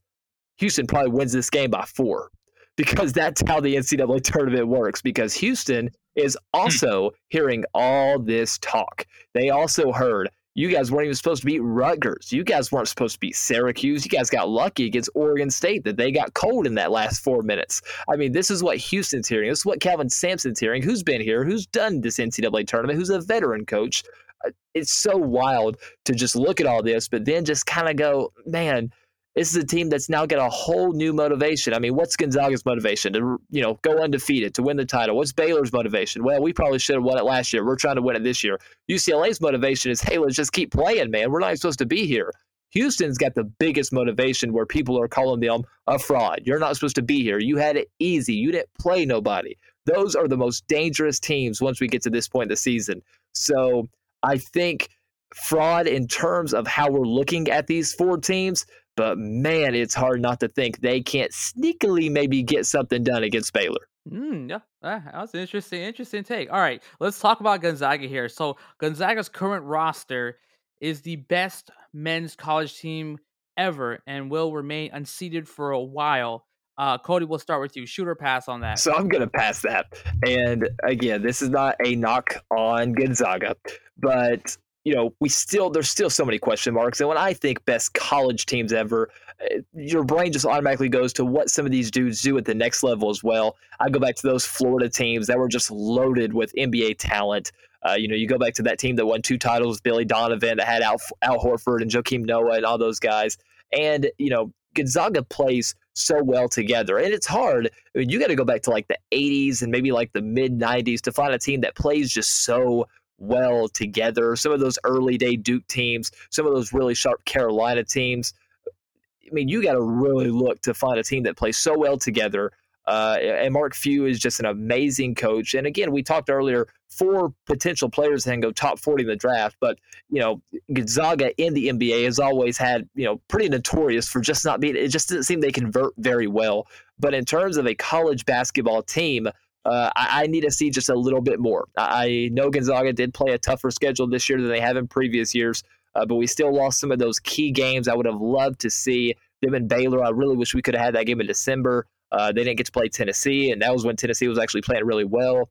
Houston probably wins this game by 4 because that's how the NCAA tournament works because Houston is hmm. also hearing all this talk. They also heard you guys weren't even supposed to beat Rutgers. You guys weren't supposed to beat Syracuse. You guys got lucky against Oregon State that they got cold in that last four minutes. I mean, this is what Houston's hearing. This is what Kelvin Sampson's hearing, who's been here, who's done this NCAA tournament, who's a veteran coach. Uh, it's so wild to just look at all this, but then just kind of go, man, this is a team that's now got a whole new motivation. I mean, what's Gonzaga's motivation to you know go undefeated to win the title? What's Baylor's motivation? Well, we probably should have won it last year. We're trying to win it this year. UCLA's motivation is, hey, let's just keep playing, man. We're not supposed to be here. Houston's got the biggest motivation where people are calling them a fraud. You're not supposed to be here. You had it easy. You didn't play nobody. Those are the most dangerous teams once we get to this point in the season. So I think fraud in terms of how we're looking at these four teams but man, it's hard not to think they can't sneakily maybe get something done against Baylor. Mm, yeah, that was an interesting, interesting take. All right, let's talk about Gonzaga here. So Gonzaga's current roster is the best men's college team ever and will remain unseated for a while. Uh, Cody, we'll start with you. Shoot or pass on that. So I'm going to pass that. And again, this is not a knock on Gonzaga, but you know, we still there's still so many question marks. And when I think best college teams ever, eh, your brain just automatically goes to what some of these dudes do at the next level as well. I go back to those Florida teams that were just loaded with NBA talent. Uh, you know, you go back to that team that won two titles, Billy Donovan, that had Al, Al Horford and Joakim Noah and all those guys. And, you know, Gonzaga plays so well together. And it's hard. I mean, you got to go back to like the 80s and maybe like the mid 90s to find a team that plays just so well together. Some of those early day Duke teams, some of those really sharp Carolina teams. I mean, you got to really look to find a team that plays so well together. Uh, and Mark Few is just an amazing coach. And again, we talked earlier, four potential players that can go top 40 in the draft. But, you know, Gonzaga in the NBA has always had, you know, pretty notorious for just not being, it just doesn't seem they convert very well. But in terms of a college basketball team, uh, I, I, need to see just a little bit more. I, know Gonzaga did play a tougher schedule this year than they have in previous years, uh, but we still lost some of those key games. I would have loved to see them in Baylor. I really wish we could have had that game in December. Uh, they didn't get to play Tennessee, and that was when Tennessee was actually playing really well.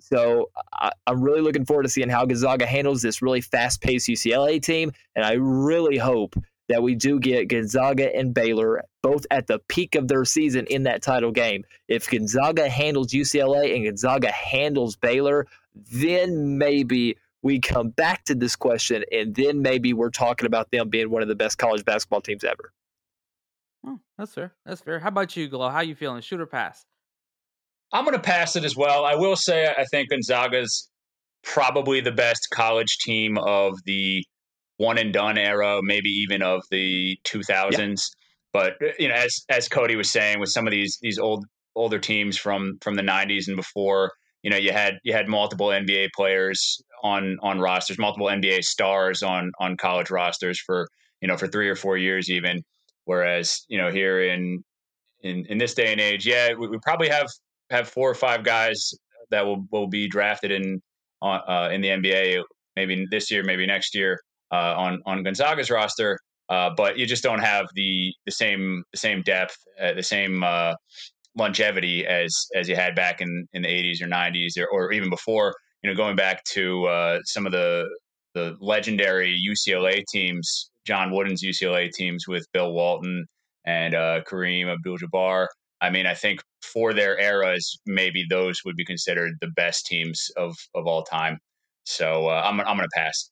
So I, am really looking forward to seeing how Gonzaga handles this really fast-paced UCLA team, and I really hope that we do get Gonzaga and Baylor both at the peak of their season in that title game. If Gonzaga handles UCLA and Gonzaga handles Baylor, then maybe we come back to this question and then maybe we're talking about them being one of the best college basketball teams ever. Oh, that's fair. That's fair. How about you, Glow? How you feeling? Shoot or pass? I'm going to pass it as well. I will say I think Gonzaga's probably the best college team of the one and done era, maybe even of the 2000s. Yeah. But you know, as as Cody was saying, with some of these these old older teams from from the 90s and before, you know, you had you had multiple NBA players on on rosters, multiple NBA stars on on college rosters for you know for three or four years even. Whereas you know here in in in this day and age, yeah, we, we probably have have four or five guys that will will be drafted in uh, in the NBA maybe this year, maybe next year uh, on on Gonzaga's roster. Uh, but you just don't have the the same the same depth, uh, the same uh, longevity as as you had back in in the 80s or 90s or, or even before. You know, going back to uh, some of the the legendary UCLA teams, John Wooden's UCLA teams with Bill Walton and Kareem Abdul-Jabbar. I mean, I think for their eras, maybe those would be considered the best teams of of all time. So uh, I'm I'm going to pass.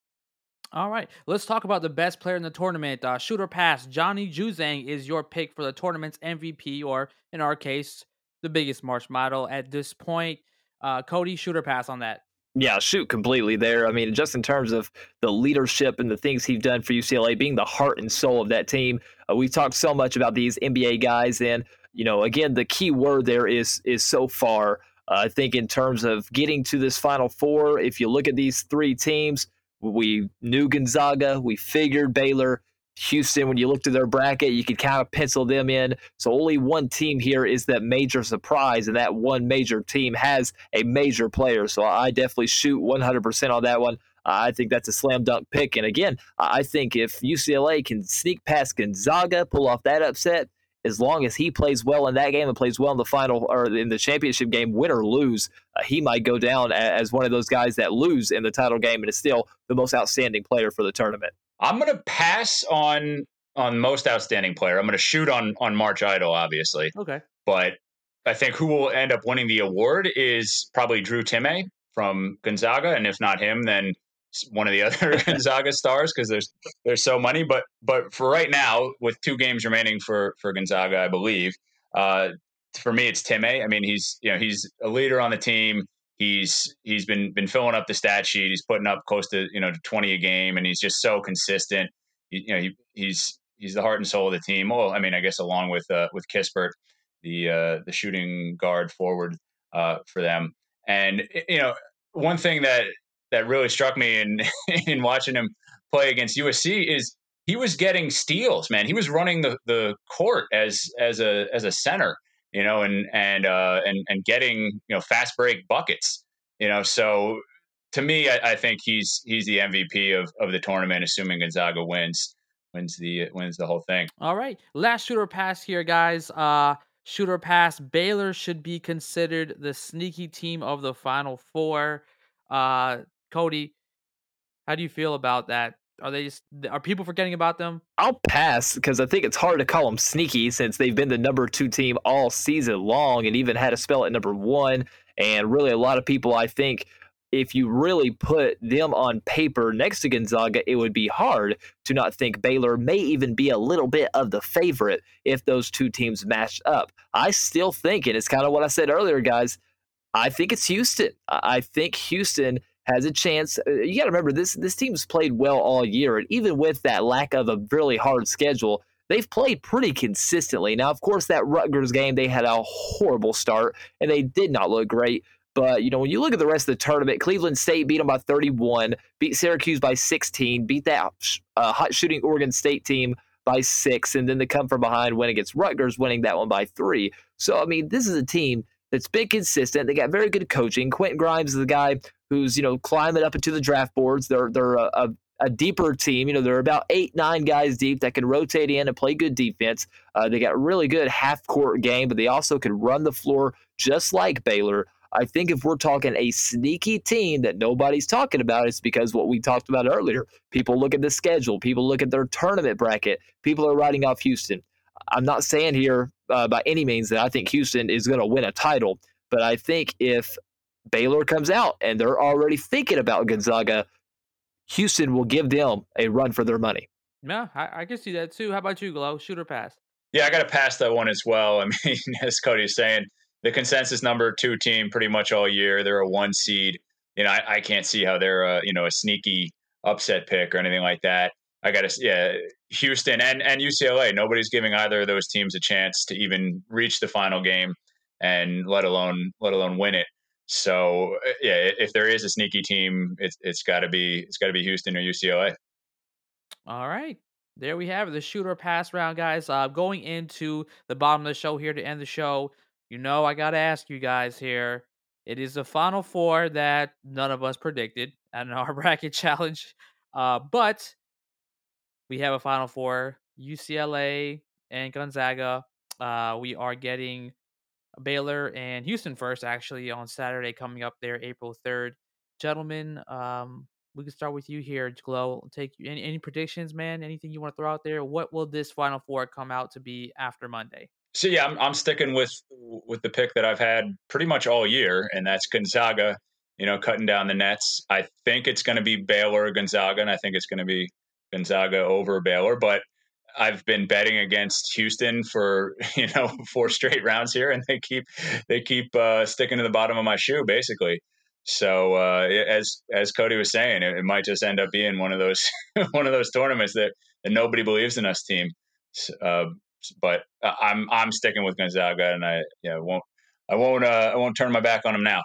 All right, let's talk about the best player in the tournament. Uh, shoot or pass, Johnny Juzang is your pick for the tournament's MVP, or in our case, the biggest March model at this point. Uh, Cody, shoot or pass on that. Yeah, shoot completely there. I mean, just in terms of the leadership and the things he's done for UCLA, being the heart and soul of that team. Uh, we've talked so much about these NBA guys, and you know, again, the key word there is is so far. Uh, I think in terms of getting to this Final Four, if you look at these three teams, we knew Gonzaga, we figured Baylor, Houston. When you looked at their bracket, you could kind of pencil them in. So only one team here is that major surprise, and that one major team has a major player. So I definitely shoot 100% on that one. I think that's a slam dunk pick. And again, I think if UCLA can sneak past Gonzaga, pull off that upset, as long as he plays well in that game and plays well in the final or in the championship game, win or lose, uh, he might go down as one of those guys that lose in the title game and is still the most outstanding player for the tournament. I'm going to pass on on most outstanding player. I'm going to shoot on on March Idol, obviously. Okay, but I think who will end up winning the award is probably Drew Timme from Gonzaga, and if not him, then one of the other Gonzaga stars because there's there's so many. But but for right now, with two games remaining for for Gonzaga, I believe. Uh, for me, it's Timme. I mean, he's you know he's a leader on the team. He's he's been been filling up the stat sheet. He's putting up close to you know to twenty a game, and he's just so consistent. He, you know, he, he's he's the heart and soul of the team. Well, I mean, I guess along with uh, with Kispert, the uh, the shooting guard forward uh, for them. And you know, one thing that that really struck me in in watching him play against USC is he was getting steals, man. He was running the, the court as as a as a center, you know, and and uh, and and getting you know fast break buckets, you know. So to me, I, I, think he's he's the MVP of of the tournament, assuming Gonzaga wins wins the wins the whole thing. All right, last shoot or pass here, guys. Uh, shoot or pass. Baylor should be considered the sneaky team of the Final Four. Uh, Cody, how do you feel about that? Are they just are people forgetting about them? I'll pass because I think it's hard to call them sneaky since they've been the number two team all season long and even had a spell at number one. And really, a lot of people, I think, if you really put them on paper next to Gonzaga, it would be hard to not think Baylor may even be a little bit of the favorite if those two teams matched up. I still think, and it's kind of what I said earlier, guys. I think it's Houston. I think Houston has a chance. Uh, you got to remember this this team's played well all year, and even with that lack of a really hard schedule, they've played pretty consistently. Now, of course, that Rutgers game they had a horrible start and they did not look great. But you know, when you look at the rest of the tournament, Cleveland State beat them by 31, beat Syracuse by 16, beat that uh, hot shooting Oregon State team by six, and then they come from behind, win against Rutgers, winning that one by three. So I mean, this is a team that's been consistent. They got very good coaching. Quentin Grimes is the guy who's you know climbing up into the draft boards. They're they're a, a, a deeper team. You know they're about eight nine guys deep that can rotate in and play good defense. Uh, they got really good half court game, but they also can run the floor just like Baylor. I think if we're talking a sneaky team that nobody's talking about, it's because what we talked about earlier. People look at the schedule, people look at their tournament bracket, people are writing off Houston. I'm not saying here uh, by any means that I think Houston is going to win a title, but I think if Baylor comes out and they're already thinking about Gonzaga, Houston will give them a run for their money. Yeah, I, I can see that too. How about you, Glow? Shoot or pass? Yeah, I got to pass that one as well. I mean, as Cody's saying, the consensus number two team pretty much all year. They're a one seed. You know, I, I can't see how they're a you know a sneaky upset pick or anything like that. I got to yeah, Houston and and UCLA. Nobody's giving either of those teams a chance to even reach the final game, and let alone let alone win it. So uh, yeah, if there is a sneaky team, it's it's got to be it's got to be Houston or UCLA. All right. There we have it, the shoot or pass round, guys. Uh, going into the bottom of the show here to end the show, you know I gotta ask you guys here. It is the final four that none of us predicted at our bracket challenge, uh, but we have a final four: UCLA and Gonzaga. Uh, we are getting Baylor and Houston first, actually, on Saturday coming up there, April third. Gentlemen, um, we can start with you here, Glow. Take any, any predictions, man. Anything you want to throw out there? What will this Final Four come out to be after Monday? So yeah, I'm I'm sticking with with the pick that I've had pretty much all year, and that's Gonzaga. You know, cutting down the nets. I think it's going to be Baylor Gonzaga, and I think it's going to be Gonzaga over Baylor. But I've been betting against Houston for you know four straight rounds here, and they keep they keep uh, sticking to the bottom of my shoe, basically. So uh, as as Cody was saying, it, it, might just end up being one of those one of those tournaments that, that nobody believes in us team. Uh, but I'm I'm sticking with Gonzaga, and I yeah won't I won't uh, I won't turn my back on them now.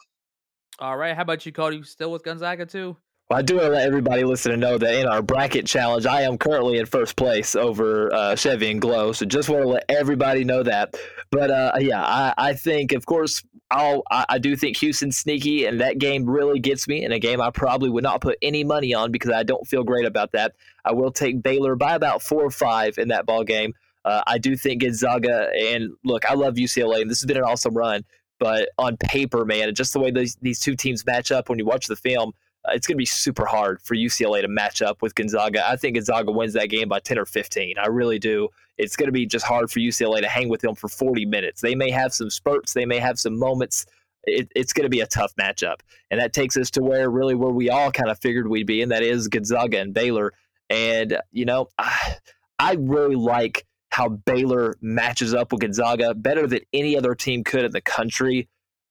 All right, how about you, Cody? Still with Gonzaga too? Well, I do want to let everybody listen to know that in our bracket challenge, I am currently in first place over uh, Chevy and Glow. So just want to let everybody know that. But uh, yeah, I, I, think, of course, I'll, I, I do think Houston's sneaky, and that game really gets me in a game I probably would not put any money on because I don't feel great about that. I will take Baylor by about four or five in that ball game. Uh, I do think Gonzaga, and look, I love UCLA, and this has been an awesome run. But on paper, man, just the way these, these two teams match up when you watch the film – it's going to be super hard for UCLA to match up with Gonzaga. I think Gonzaga wins that game by 10 or 15. I really do. It's going to be just hard for UCLA to hang with them for 40 minutes. They may have some spurts, they may have some moments. It, it's going to be a tough matchup. And that takes us to where really where we all kind of figured we'd be, and that is Gonzaga and Baylor. And, you know, I, I really like how Baylor matches up with Gonzaga better than any other team could in the country.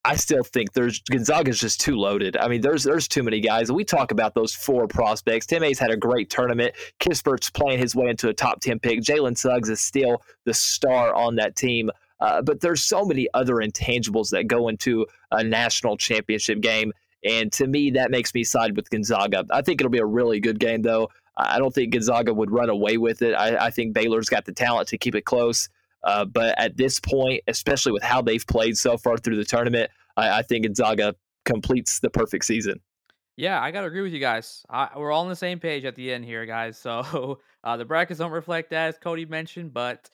I still think there's Gonzaga's just too loaded. I mean, there's there's too many guys. We talk about those four prospects. Timme had a great tournament. Kispert's playing his way into a top ten pick. Jalen Suggs is still the star on that team. Uh, but there's so many other intangibles that go into a national championship game. And to me, that makes me side with Gonzaga. I think it'll be a really good game, though. I don't think Gonzaga would run away with it. I, I think Baylor's got the talent to keep it close. Uh, but at this point, especially with how they've played so far through the tournament, I, I think Gonzaga completes the perfect season. Yeah, I gotta agree with you guys. I, we're all on the same page at the end here, guys. So uh, the brackets don't reflect that, as Cody mentioned, but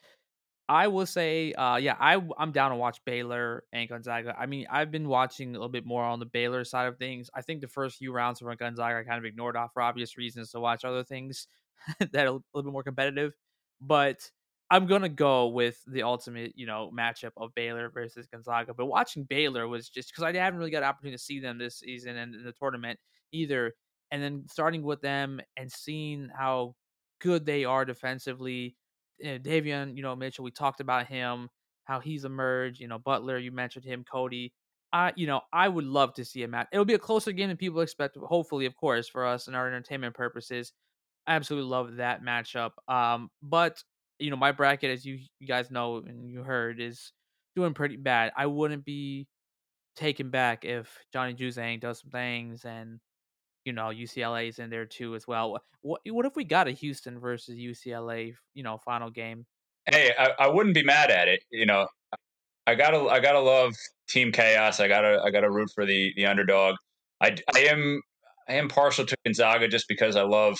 I will say, uh, yeah, I I'm down to watch Baylor and Gonzaga. I mean, I've been watching a little bit more on the Baylor side of things. I think the first few rounds from Gonzaga I kind of ignored off for obvious reasons to watch other things that are a little bit more competitive. But I'm gonna go with the ultimate, you know, matchup of Baylor versus Gonzaga. But watching Baylor was just because I haven't really got an opportunity to see them this season and in the tournament either. And then starting with them and seeing how good they are defensively. You know, Davion, you know, Mitchell, we talked about him, how he's emerged. You know, Butler, you mentioned him, Cody. I, you know, I would love to see a match. It'll be a closer game than people expect. Hopefully, of course, for us and our entertainment purposes. I absolutely love that matchup. Um, but you know, my bracket, as you, you guys know and you heard, is doing pretty bad. I wouldn't be taken back if Johnny Juzang does some things and you know UCLA is in there too as well. What what if we got a Houston versus UCLA, you know, final game? Hey, I, I wouldn't be mad at it. You know, I gotta I gotta love Team Chaos. I gotta I gotta root for the the underdog. I I am I am partial to Gonzaga just because I love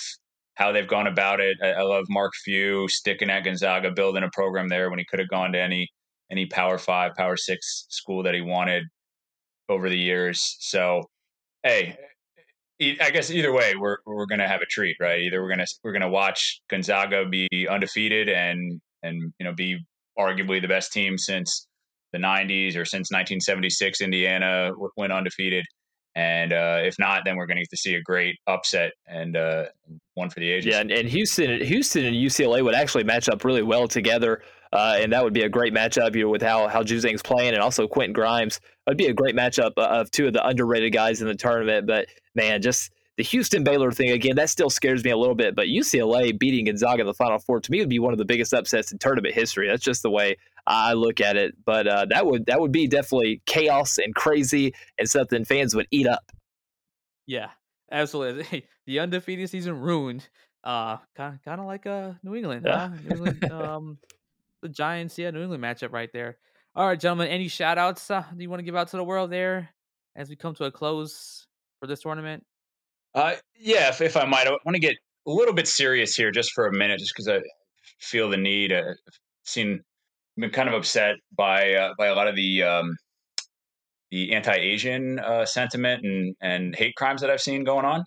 how they've gone about it. I, I, love Mark Few sticking at Gonzaga, building a program there when he could have gone to any any Power Five, Power Six school that he wanted over the years. So, hey, I guess either way, we're we're gonna have a treat, right? Either we're gonna we're gonna watch Gonzaga be undefeated and and you know be arguably the best team since the 90s or since 1976 indiana went undefeated and uh, if not, then we're going to get to see a great upset and uh, one for the ages. Yeah, and, and, Houston, Houston and UCLA would actually match up really well together. uh, and that would be a great matchup. You know, with how how Juzang's playing, and also Quentin Grimes, it'd be a great matchup of two of the underrated guys in the tournament. But man, just the Houston Baylor thing again, that still scares me a little bit. But UCLA beating Gonzaga in the Final Four to me would be one of the biggest upsets in tournament history. That's just the way I look at it. But uh, that would that would be definitely chaos and crazy and something fans would eat up. Yeah, absolutely. the undefeated season ruined. Uh, kind of kind of like uh New England, huh? New England, um, the Giants, yeah, New England matchup right there. All right, gentlemen, any shout outs uh, do you want to give out to the world there as we come to a close for this tournament? Uh, yeah, if, if I might, I want to get a little bit serious here just for a minute, just because I feel the need. Uh, I've seen, been kind of upset by uh, by a lot of the um, the anti-Asian uh, sentiment and and hate crimes that I've seen going on.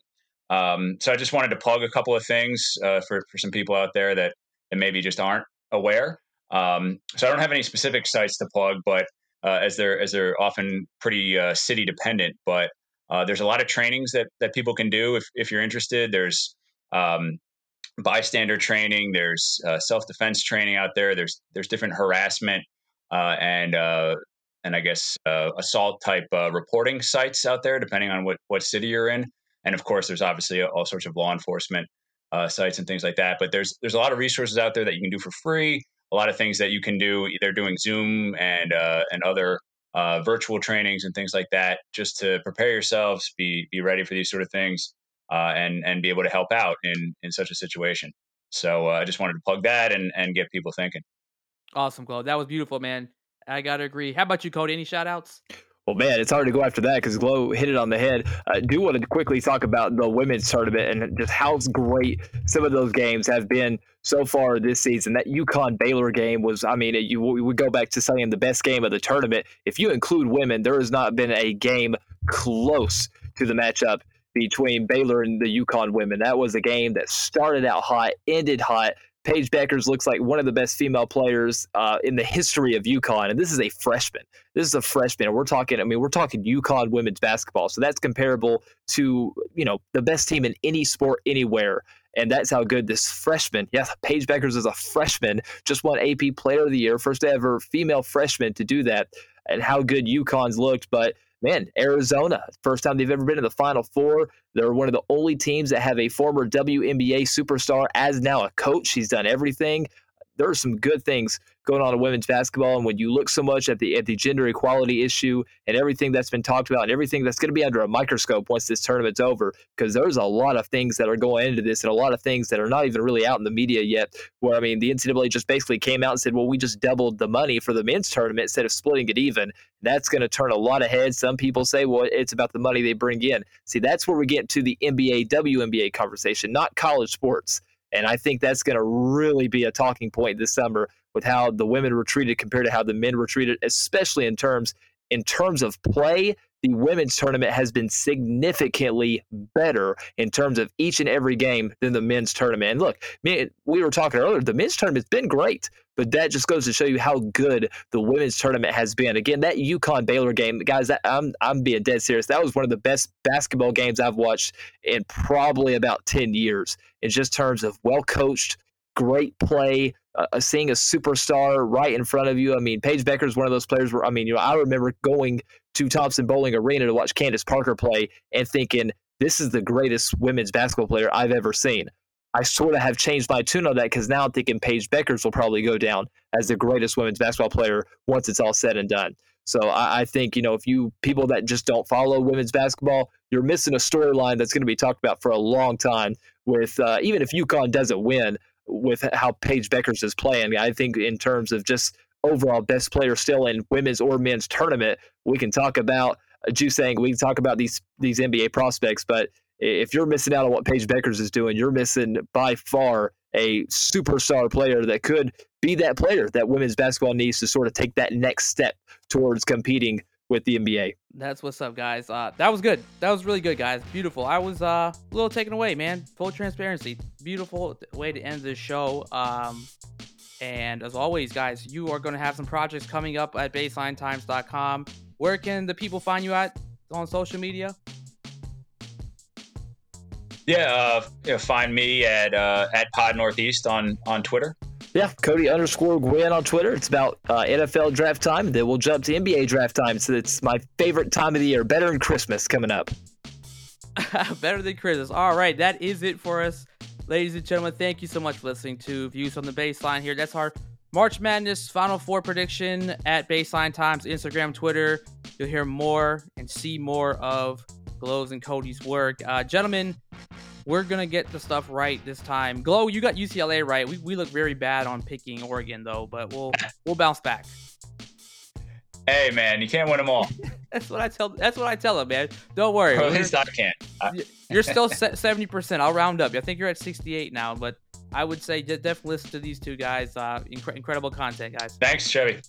Um, so I just wanted to plug a couple of things uh, for for some people out there that that maybe just aren't aware. Um, so I don't have any specific sites to plug, but uh, as they're as they're often pretty uh, city dependent, but uh, there's a lot of trainings that that people can do if if you're interested. There's um, bystander training. There's uh, self defense training out there. There's there's different harassment uh, and uh, and I guess uh, assault type uh, reporting sites out there, depending on what what city you're in. And of course, there's obviously all sorts of law enforcement sites and things like that. But there's there's a lot of resources out there that you can do for free. A lot of things that you can do. They're doing Zoom and and other uh, virtual trainings and things like that, just to prepare yourselves, be be ready for these sort of things, uh, and and be able to help out in in such a situation. So uh, I just wanted to plug that and and get people thinking. Awesome, Claude. That was beautiful, man. I gotta agree. How about you, Cody? Any shout outs? Well, man, it's hard to go after that because Glow hit it on the head. I do want to quickly talk about the women's tournament and just how great some of those games have been so far this season. That UConn Baylor game was, I mean, you we go back to saying the best game of the tournament. If you include women, there has not been a game close to the matchup between Baylor and the UConn women. That was a game that started out hot, ended hot. Paige Bueckers looks like one of the best female players uh, in the history of UConn, and this is a freshman. This is a freshman, and we're talking. I mean, we're talking UConn women's basketball, so that's comparable to you know the best team in any sport anywhere, and that's how good this freshman. Yeah, Paige Bueckers is a freshman, just won AP Player of the Year, first ever female freshman to do that, and how good UConn's looked. But man, Arizona, first time they've ever been in the Final Four. They're one of the only teams that have a former WNBA superstar as now a coach. He's done everything. There are some good things going on in women's basketball. And when you look so much at the at the gender equality issue and everything that's been talked about and everything that's going to be under a microscope once this tournament's over, because there's a lot of things that are going into this and a lot of things that are not even really out in the media yet. Where I mean, the NCAA just basically came out and said, "Well, we just doubled the money for the men's tournament instead of splitting it even." That's going to turn a lot of heads. Some people say, "Well, it's about the money they bring in." See, that's where we get to the NBA WNBA conversation, not college sports. And I think that's going to really be a talking point this summer with how the women were treated compared to how the men were treated, especially in terms in terms of play. The women's tournament has been significantly better in terms of each and every game than the men's tournament. And look, we were talking earlier, the men's tournament's been great, but that just goes to show you how good the women's tournament has been. Again, that UConn Baylor game, guys, that, I'm I'm being dead serious. That was one of the best basketball games I've watched in probably about ten years. In just terms of well coached, great play, uh, seeing a superstar right in front of you. I mean, Paige Bueckers is one of those players where I mean, you know, I remember going to Thompson Boling Arena to watch Candace Parker play and thinking this is the greatest women's basketball player I've ever seen. I sort of have changed my tune on that because now I'm thinking Paige Bueckers will probably go down as the greatest women's basketball player once it's all said and done. So I, I think you know if you people that just don't follow women's basketball, you're missing a storyline that's going to be talked about for a long time. With uh, even if UConn doesn't win, with how Paige Bueckers is playing. I think in terms of just overall best player still in women's or men's tournament, we can talk about uh, Juzang. We can talk about these these NBA prospects, but if you're missing out on what Paige Bueckers is doing, you're missing by far a superstar player that could be that player that women's basketball needs to sort of take that next step towards competing with the NBA. That's what's up, guys. Uh, that was good. That was really good, guys. Beautiful. I was uh, a little taken away, man. Full transparency. Beautiful way to end this show. Um, and as always, guys, you are going to have some projects coming up at baselinetimes.com. Where can the people find you at on social media? Yeah, uh, find me at uh, at Pod Northeast on on Twitter. Yeah, Cody underscore Gwen on Twitter. It's about uh, NFL draft time. Then we'll jump to NBA draft time. So it's my favorite time of the year, better than Christmas coming up. better than Christmas. All right, that is it for us, ladies and gentlemen. Thank you so much for listening to Views on the Baseline here. That's our March Madness Final Four prediction at Baseline Times, Instagram, Twitter. You'll hear more and see more of Glow's and Cody's work. Uh, gentlemen, we're gonna get the stuff right this time. Glow, you got UCLA right. We, we look very bad on picking Oregon though, but we'll we'll bounce back. Hey man, you can't win them all. that's what I tell. That's what I tell them, man. Don't worry. Or at least I can't. You're still seventy percent. I'll round up. I think you're at sixty-eight now, but I would say definitely listen to these two guys. Uh, inc- incredible content, guys. Thanks, Chevy.